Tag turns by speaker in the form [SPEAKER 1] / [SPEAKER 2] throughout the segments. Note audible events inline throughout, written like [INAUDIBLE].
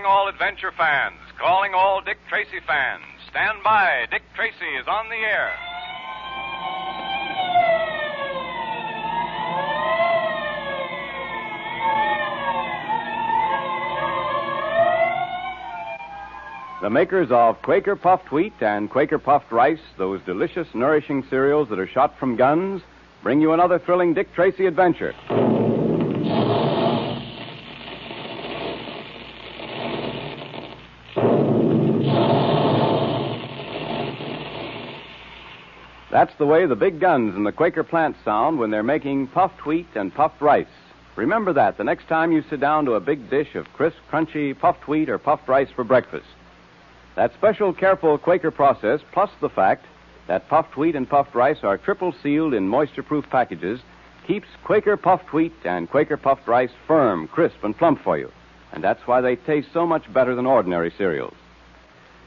[SPEAKER 1] Calling all adventure fans, calling all Dick Tracy fans. Stand by. Dick Tracy is on the air.
[SPEAKER 2] The makers of Quaker Puffed Wheat and Quaker Puffed Rice, those delicious, nourishing cereals that are shot from guns, bring you another thrilling Dick Tracy adventure. That's the way the big guns in the Quaker plant sound when they're making puffed wheat and puffed rice. Remember that the next time you sit down to a big dish of crisp, crunchy puffed wheat or puffed rice for breakfast. That special, careful Quaker process, plus the fact that puffed wheat and puffed rice are triple sealed in moisture proof packages, keeps Quaker puffed wheat and Quaker puffed rice firm, crisp, and plump for you. And that's why they taste so much better than ordinary cereals.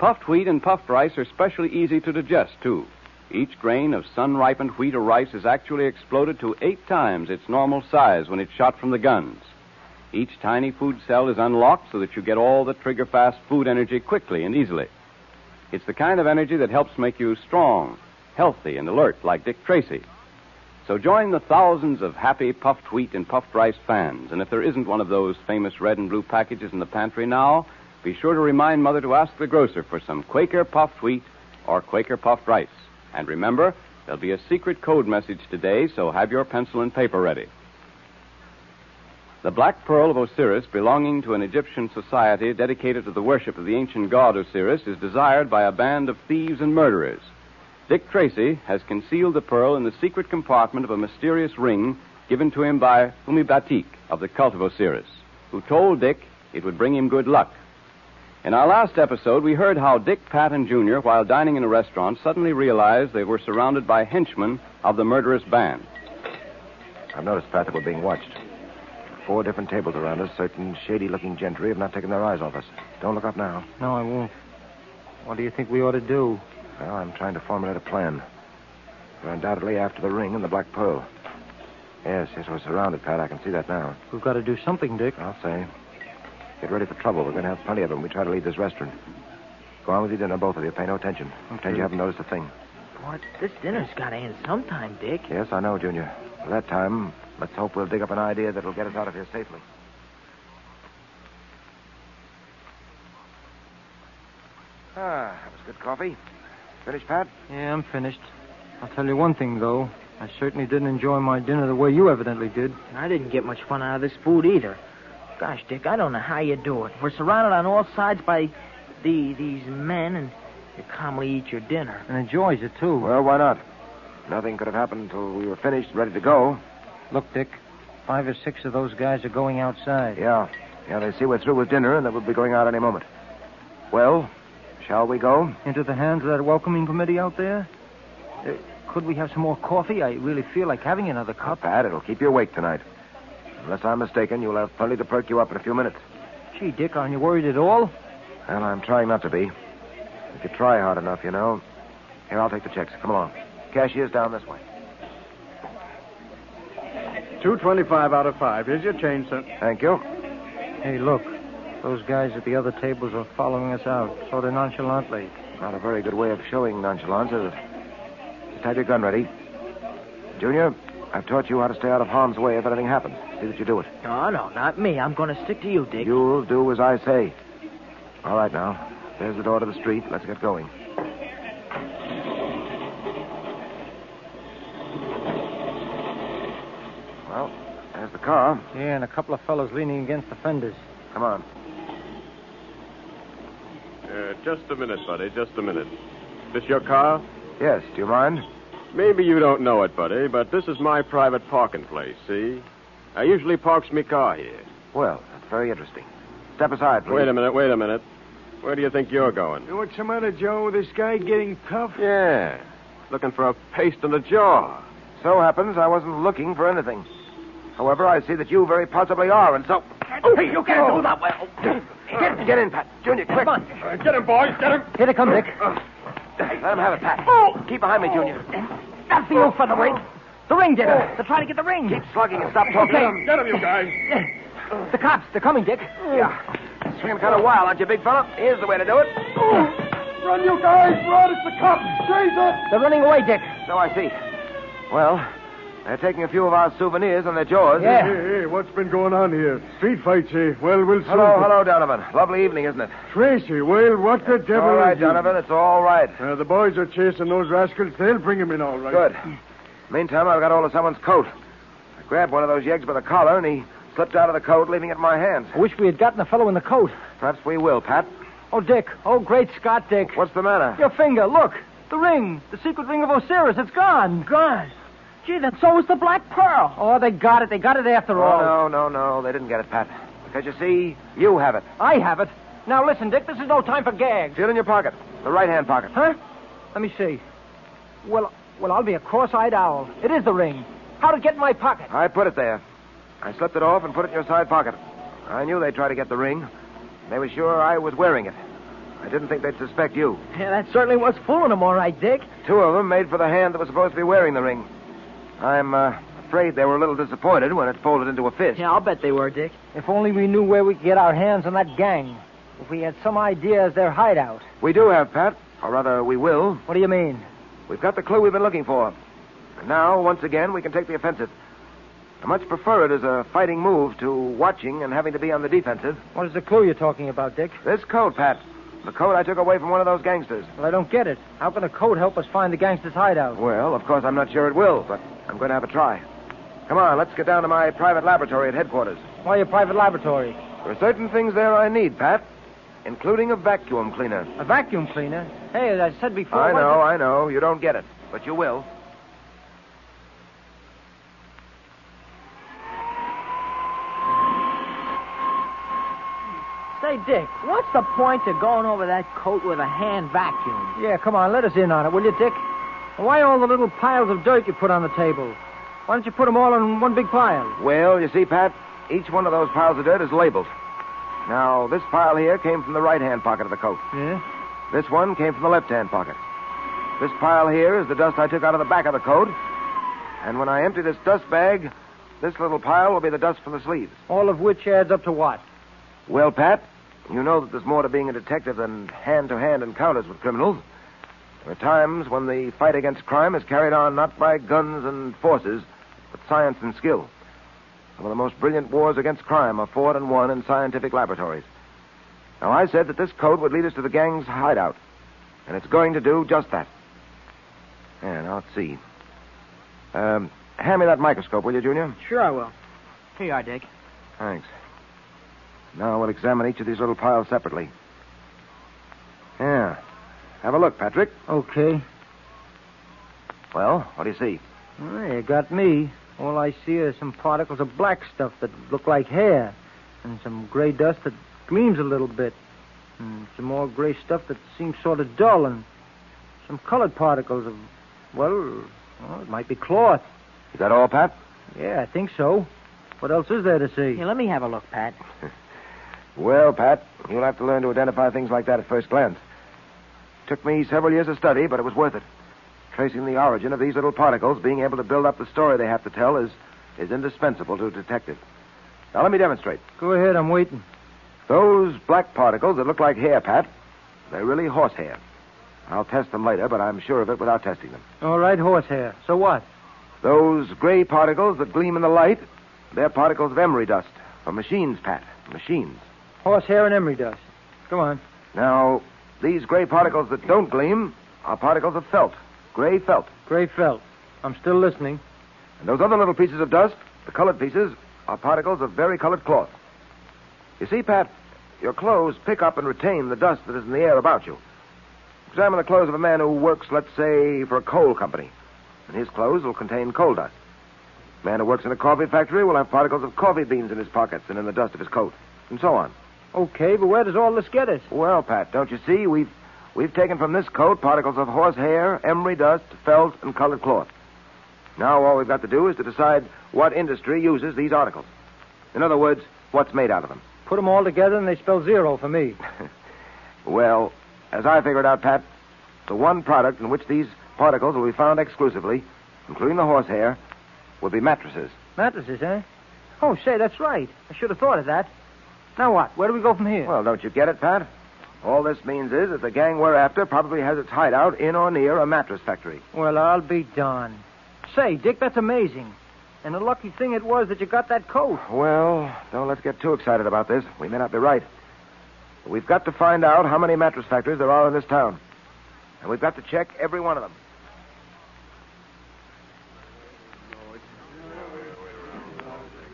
[SPEAKER 2] Puffed wheat and puffed rice are specially easy to digest, too. Each grain of sun ripened wheat or rice is actually exploded to eight times its normal size when it's shot from the guns. Each tiny food cell is unlocked so that you get all the trigger fast food energy quickly and easily. It's the kind of energy that helps make you strong, healthy, and alert like Dick Tracy. So join the thousands of happy puffed wheat and puffed rice fans. And if there isn't one of those famous red and blue packages in the pantry now, be sure to remind Mother to ask the grocer for some Quaker puffed wheat or Quaker puffed rice. And remember, there'll be a secret code message today, so have your pencil and paper ready. The Black Pearl of Osiris, belonging to an Egyptian society dedicated to the worship of the ancient god Osiris, is desired by a band of thieves and murderers. Dick Tracy has concealed the pearl in the secret compartment of a mysterious ring given to him by Humibatik of the cult of Osiris, who told Dick it would bring him good luck. In our last episode, we heard how Dick, Pat, and Junior, while dining in a restaurant, suddenly realized they were surrounded by henchmen of the murderous band.
[SPEAKER 3] I've noticed, Pat, that we're being watched. Four different tables around us. Certain shady looking gentry have not taken their eyes off us. Don't look up now.
[SPEAKER 4] No, I won't. What do you think we ought to do?
[SPEAKER 3] Well, I'm trying to formulate a plan. We're undoubtedly after the ring and the Black Pearl. Yes, yes, we're surrounded, Pat. I can see that now.
[SPEAKER 4] We've got to do something, Dick.
[SPEAKER 3] I'll say. Get ready for trouble. We're going to have plenty of them. We try to leave this restaurant. Go on with your dinner, both of you. Pay no attention. Pretend you haven't noticed a thing.
[SPEAKER 5] What? This dinner's got to end sometime, Dick.
[SPEAKER 3] Yes, I know, Junior. By that time, let's hope we'll dig up an idea that'll get us out of here safely. Ah, that was good coffee. Finished, Pat?
[SPEAKER 4] Yeah, I'm finished. I'll tell you one thing, though. I certainly didn't enjoy my dinner the way you evidently did.
[SPEAKER 5] I didn't get much fun out of this food either. Gosh, Dick, I don't know how you do it. We're surrounded on all sides by the these men, and you calmly eat your dinner.
[SPEAKER 4] And enjoys it, too.
[SPEAKER 3] Well, why not? Nothing could have happened until we were finished, ready to go.
[SPEAKER 4] Look, Dick, five or six of those guys are going outside.
[SPEAKER 3] Yeah. Yeah, they see we're through with dinner and that we'll be going out any moment. Well, shall we go?
[SPEAKER 4] Into the hands of that welcoming committee out there? Uh, could we have some more coffee? I really feel like having another cup.
[SPEAKER 3] Pat, it'll keep you awake tonight. Unless I'm mistaken, you'll have plenty to perk you up in a few minutes.
[SPEAKER 4] Gee, Dick, aren't you worried at all?
[SPEAKER 3] Well, I'm trying not to be. If you try hard enough, you know. Here, I'll take the checks. Come along. Cashier's down this way.
[SPEAKER 6] Two twenty-five out of five. Here's your change, sir.
[SPEAKER 3] Thank you.
[SPEAKER 4] Hey, look. Those guys at the other tables are following us out, sort of nonchalantly.
[SPEAKER 3] Not a very good way of showing nonchalance, is it? Just have your gun ready. Junior, I've taught you how to stay out of harm's way if anything happens. See that you do it.
[SPEAKER 5] No, no, not me. I'm going to stick to you, Dick.
[SPEAKER 3] You'll do as I say. All right, now. There's the door to the street. Let's get going. Well, there's the car.
[SPEAKER 4] Yeah, and a couple of fellows leaning against the fenders.
[SPEAKER 3] Come on.
[SPEAKER 6] Uh, just a minute, buddy. Just a minute. This your car?
[SPEAKER 3] Yes, do you mind?
[SPEAKER 6] Maybe you don't know it, buddy, but this is my private parking place, see? I usually parks me car here.
[SPEAKER 3] Well, that's very interesting. Step aside, please.
[SPEAKER 6] Wait a minute, wait a minute. Where do you think you're going?
[SPEAKER 7] What's the matter, Joe? This guy getting tough?
[SPEAKER 6] Yeah. Looking for a paste in the jaw.
[SPEAKER 3] So happens I wasn't looking for anything. However, I see that you very possibly are, and so.
[SPEAKER 4] Oh, Hey, you can't do that well.
[SPEAKER 3] Get, get in, Pat. Junior, quick.
[SPEAKER 4] Come on.
[SPEAKER 6] Uh, get him, boys, get him.
[SPEAKER 4] Here they come, Dick.
[SPEAKER 3] Let him have it, Pat.
[SPEAKER 4] Oh.
[SPEAKER 3] Keep behind me, Junior.
[SPEAKER 4] That's the old featherweight. The ring, Dick. They're trying to get the ring.
[SPEAKER 3] Keep slugging and stop talking.
[SPEAKER 4] Okay.
[SPEAKER 6] Get him, you guys. [LAUGHS]
[SPEAKER 4] The cops, they're coming, Dick.
[SPEAKER 3] Yeah. Swinging kind of wild, aren't you, big fella? Here's the way to do it.
[SPEAKER 7] Run, you guys! Run! It's the cops! Chase us!
[SPEAKER 4] They're running away, Dick.
[SPEAKER 3] So I see. Well, they're taking a few of our souvenirs on their jaws.
[SPEAKER 4] Yeah.
[SPEAKER 7] Hey, hey, what's been going on here? Street fight, eh? Well, we'll soon...
[SPEAKER 3] Hello, hello, Donovan. Lovely evening, isn't it?
[SPEAKER 7] Tracy, well, what the devil
[SPEAKER 3] all right,
[SPEAKER 7] is you?
[SPEAKER 3] Donovan. It's all right.
[SPEAKER 7] Uh, the boys are chasing those rascals. They'll bring him in all right.
[SPEAKER 3] Good. Meantime, I've got hold of someone's coat. I grabbed one of those yeggs by the collar, and he slipped out of the coat, leaving it in my hands.
[SPEAKER 4] I wish we had gotten the fellow in the coat.
[SPEAKER 3] Perhaps we will, Pat.
[SPEAKER 4] Oh, Dick. Oh, great Scott, Dick.
[SPEAKER 3] What's the matter?
[SPEAKER 4] Your finger, look. The ring. The secret ring of Osiris. It's gone.
[SPEAKER 5] Gone. Gee, then so is the Black Pearl.
[SPEAKER 4] Oh, they got it. They got it after oh, all.
[SPEAKER 3] Oh, no, no, no. They didn't get it, Pat. Because you see, you have it.
[SPEAKER 4] I have it. Now, listen, Dick. This is no time for gags.
[SPEAKER 3] Feel in your pocket. The right hand pocket.
[SPEAKER 4] Huh? Let me see. Well, well, I'll be a cross-eyed owl. It is the ring. How'd it get in my pocket?
[SPEAKER 3] I put it there. I slipped it off and put it in your side pocket. I knew they'd try to get the ring. They were sure I was wearing it. I didn't think they'd suspect you.
[SPEAKER 5] Yeah, that certainly was fooling them, all right, Dick.
[SPEAKER 3] Two of them made for the hand that was supposed to be wearing the ring. I'm uh, afraid they were a little disappointed when it folded into a fist.
[SPEAKER 5] Yeah, I'll bet they were, Dick.
[SPEAKER 4] If only we knew where we could get our hands on that gang. If we had some idea of their hideout.
[SPEAKER 3] We do have, Pat. Or rather, we will.
[SPEAKER 4] What do you mean?
[SPEAKER 3] We've got the clue we've been looking for. And now, once again, we can take the offensive. I much prefer it as a fighting move to watching and having to be on the defensive.
[SPEAKER 4] What is the clue you're talking about, Dick?
[SPEAKER 3] This coat, Pat. The coat I took away from one of those gangsters.
[SPEAKER 4] Well, I don't get it. How can a coat help us find the gangster's hideout?
[SPEAKER 3] Well, of course, I'm not sure it will, but I'm going to have a try. Come on, let's get down to my private laboratory at headquarters.
[SPEAKER 4] Why your private laboratory?
[SPEAKER 3] There are certain things there I need, Pat, including a vacuum cleaner.
[SPEAKER 4] A vacuum cleaner? Hey, as I said before.
[SPEAKER 3] I
[SPEAKER 4] what
[SPEAKER 3] know, I know. You don't get it, but you will.
[SPEAKER 5] Say, Dick, what's the point of going over that coat with a hand vacuum?
[SPEAKER 4] Yeah, come on, let us in on it, will you, Dick? Why all the little piles of dirt you put on the table? Why don't you put them all in one big pile?
[SPEAKER 3] Well, you see, Pat, each one of those piles of dirt is labeled. Now, this pile here came from the right hand pocket of the coat.
[SPEAKER 4] Yeah?
[SPEAKER 3] This one came from the left hand pocket. This pile here is the dust I took out of the back of the coat. And when I empty this dust bag, this little pile will be the dust from the sleeves.
[SPEAKER 4] All of which adds up to what?
[SPEAKER 3] Well, Pat, you know that there's more to being a detective than hand to hand encounters with criminals. There are times when the fight against crime is carried on not by guns and forces, but science and skill. Some of the most brilliant wars against crime are fought and won in scientific laboratories. Now, I said that this code would lead us to the gang's hideout, and it's going to do just that. Yeah, now let's see. Um, hand me that microscope, will you, Junior?
[SPEAKER 5] Sure I will. Here you are, Dick.
[SPEAKER 3] Thanks. Now we'll examine each of these little piles separately. Yeah. Have a look, Patrick.
[SPEAKER 4] Okay.
[SPEAKER 3] Well, what do you see?
[SPEAKER 4] Well, you got me. All I see are some particles of black stuff that look like hair, and some gray dust that gleams a little bit, and some more gray stuff that seems sort of dull, and some colored particles of, well, well it might be cloth.
[SPEAKER 3] Is that all, Pat?
[SPEAKER 4] Yeah, I think so. What else is there to see?
[SPEAKER 5] Here, let me have a look, Pat. [LAUGHS]
[SPEAKER 3] Well, Pat, you'll have to learn to identify things like that at first glance. Took me several years of study, but it was worth it. Tracing the origin of these little particles, being able to build up the story they have to tell, is, is indispensable to a detective. Now, let me demonstrate.
[SPEAKER 4] Go ahead, I'm waiting.
[SPEAKER 3] Those black particles that look like hair, Pat, they're really horsehair. I'll test them later, but I'm sure of it without testing them.
[SPEAKER 4] All right, horsehair. So what?
[SPEAKER 3] Those gray particles that gleam in the light, they're particles of emery dust. From machines, Pat. Machines.
[SPEAKER 4] Horsehair and emery dust. Come on.
[SPEAKER 3] Now, these gray particles that don't gleam are particles of felt. Gray felt.
[SPEAKER 4] Gray felt. I'm still listening.
[SPEAKER 3] And those other little pieces of dust, the colored pieces, are particles of varicolored cloth. You see, Pat, your clothes pick up and retain the dust that is in the air about you. Examine the clothes of a man who works, let's say, for a coal company. And his clothes will contain coal dust. A man who works in a coffee factory will have particles of coffee beans in his pockets and in the dust of his coat, and so on.
[SPEAKER 4] Okay, but where does all this get us?
[SPEAKER 3] Well, Pat, don't you see? We've we've taken from this coat particles of horsehair, emery dust, felt, and colored cloth. Now all we've got to do is to decide what industry uses these articles. In other words, what's made out of them.
[SPEAKER 4] Put them all together and they spell zero for me. [LAUGHS]
[SPEAKER 3] Well, as I figured out, Pat, the one product in which these particles will be found exclusively, including the horsehair, will be mattresses.
[SPEAKER 4] Mattresses, eh? Oh, say, that's right. I should have thought of that. Now what? Where do we go from here?
[SPEAKER 3] Well, don't you get it, Pat? All this means is that the gang we're after probably has its hideout in or near a mattress factory.
[SPEAKER 4] Well, I'll be darned. Say, Dick, that's amazing. And a lucky thing it was that you got that coat.
[SPEAKER 3] Well, don't let's get too excited about this. We may not be right. But we've got to find out how many mattress factories there are in this town. And we've got to check every one of them.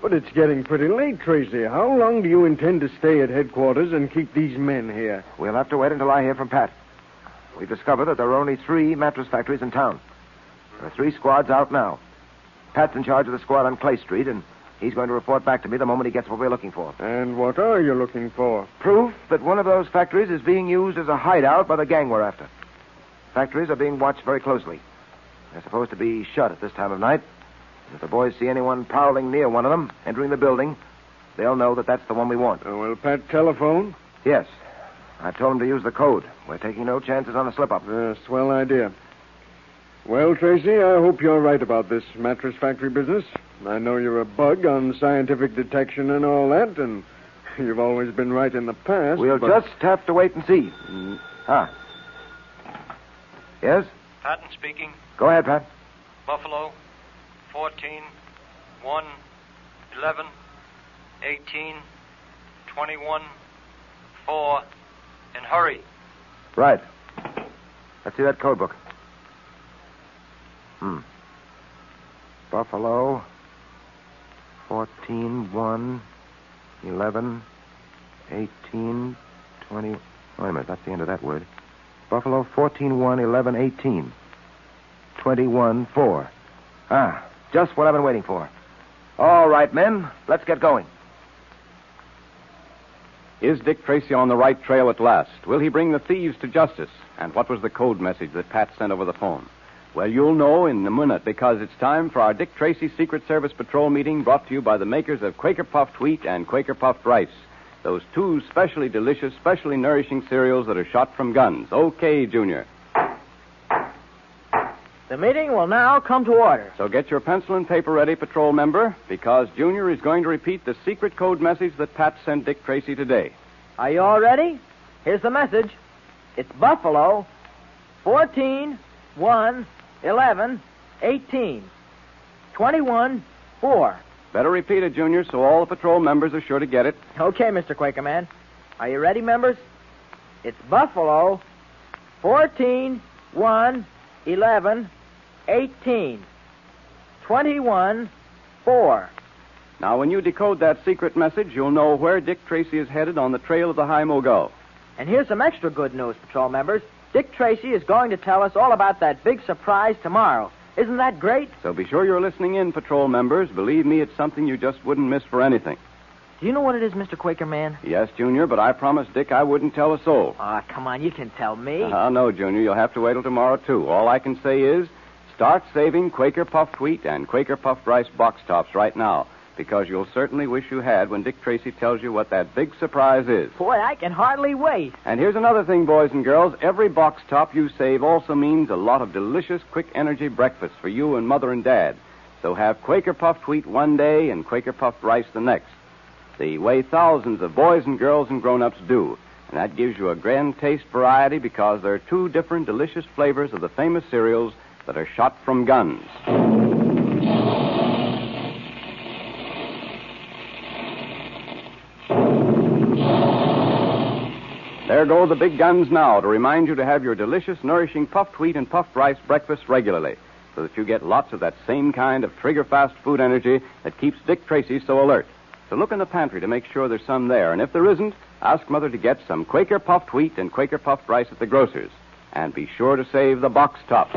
[SPEAKER 8] But it's getting pretty late, Tracy. How long do you intend to stay at headquarters and keep these men here?
[SPEAKER 3] We'll have to wait until I hear from Pat. We've discovered that there are only three mattress factories in town. There are three squads out now. Pat's in charge of the squad on Clay Street, and he's going to report back to me the moment he gets what we're looking for.
[SPEAKER 8] And what are you looking for?
[SPEAKER 3] Proof that one of those factories is being used as a hideout by the gang we're after. Factories are being watched very closely. They're supposed to be shut at this time of night. And if the boys see anyone prowling near one of them, entering the building, they'll know that that's the one we want.
[SPEAKER 8] Uh, will Pat telephone?
[SPEAKER 3] Yes. I told him to use the code. We're taking no chances on a slip up.
[SPEAKER 8] Uh, swell idea. Well, Tracy, I hope you're right about this mattress factory business. I know you're a bug on scientific detection and all that, and [LAUGHS] you've always been right in the past.
[SPEAKER 3] We'll
[SPEAKER 8] but-
[SPEAKER 3] just have to wait and see. Ah. Yes?
[SPEAKER 9] Patton speaking.
[SPEAKER 3] Go ahead, Pat.
[SPEAKER 9] Buffalo, 14, 1, 11, 18, 21, 4, and hurry.
[SPEAKER 3] Right. Let's see that code book. Hmm. Buffalo. 14, 1, 11, 18, 20. Wait a minute, that's the end of that word. Buffalo 14, 1, 11, 18. 21, 4. Ah, just what I've been waiting for. All right, men, let's get going.
[SPEAKER 2] Is Dick Tracy on the right trail at last? Will he bring the thieves to justice? And what was the code message that Pat sent over the phone? Well, you'll know in a minute because it's time for our Dick Tracy Secret Service Patrol meeting brought to you by the makers of Quaker Puffed Wheat and Quaker Puffed Rice. Those two specially delicious, specially nourishing cereals that are shot from guns. Okay, Junior.
[SPEAKER 5] The meeting will now come to order.
[SPEAKER 2] So get your pencil and paper ready, patrol member, because Junior is going to repeat the secret code message that Pat sent Dick Tracy today.
[SPEAKER 5] Are you all ready? Here's the message. It's Buffalo, 14, 1, 11, 18, 21, 4.
[SPEAKER 2] Better repeat it, Junior, so all the patrol members are sure to get it.
[SPEAKER 5] Okay, Mr. Quakerman. Are you ready, members? It's Buffalo, 14, 1, 11, 18, 21, 4.
[SPEAKER 2] Now, when you decode that secret message, you'll know where Dick Tracy is headed on the trail of the High Mogul.
[SPEAKER 5] And here's some extra good news, patrol members. Dick Tracy is going to tell us all about that big surprise tomorrow. Isn't that great?
[SPEAKER 2] So be sure you're listening in, patrol members. Believe me, it's something you just wouldn't miss for anything.
[SPEAKER 5] Do you know what it is, Mr. Quaker Man?
[SPEAKER 2] Yes, Junior, but I promised Dick I wouldn't tell a soul.
[SPEAKER 5] Ah, come on, you can tell me.
[SPEAKER 2] Ah, no, Junior, you'll have to wait till tomorrow, too. All I can say is start saving Quaker puffed wheat and Quaker puffed rice box tops right now, because you'll certainly wish you had when Dick Tracy tells you what that big surprise is.
[SPEAKER 5] Boy, I can hardly wait.
[SPEAKER 2] And here's another thing, boys and girls. Every box top you save also means a lot of delicious, quick energy breakfast for you and Mother and Dad. So have Quaker puffed wheat one day and Quaker puffed rice the next. The way thousands of boys and girls and grown-ups do. And that gives you a grand taste variety because there are two different delicious flavors of the famous cereals that are shot from guns. There go the big guns now to remind you to have your delicious, nourishing puffed wheat and puffed rice breakfast regularly so that you get lots of that same kind of trigger fast food energy that keeps Dick Tracy so alert. So look in the pantry to make sure there's some there, and if there isn't, ask Mother to get some Quaker puffed wheat and Quaker puffed rice at the grocer's. And be sure to save the box tops.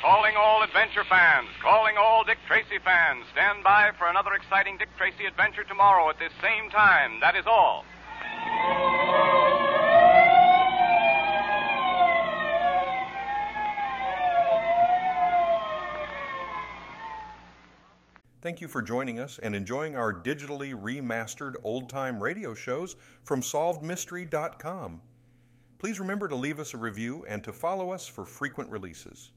[SPEAKER 1] Calling
[SPEAKER 2] all fans, calling all Dick Tracy fans. Stand by for another exciting Dick Tracy adventure tomorrow at this same time. That is all.
[SPEAKER 10] Thank you for joining us and enjoying our digitally remastered old time radio shows from SolvedMystery.com. Please remember to leave us a review and to follow us for frequent releases.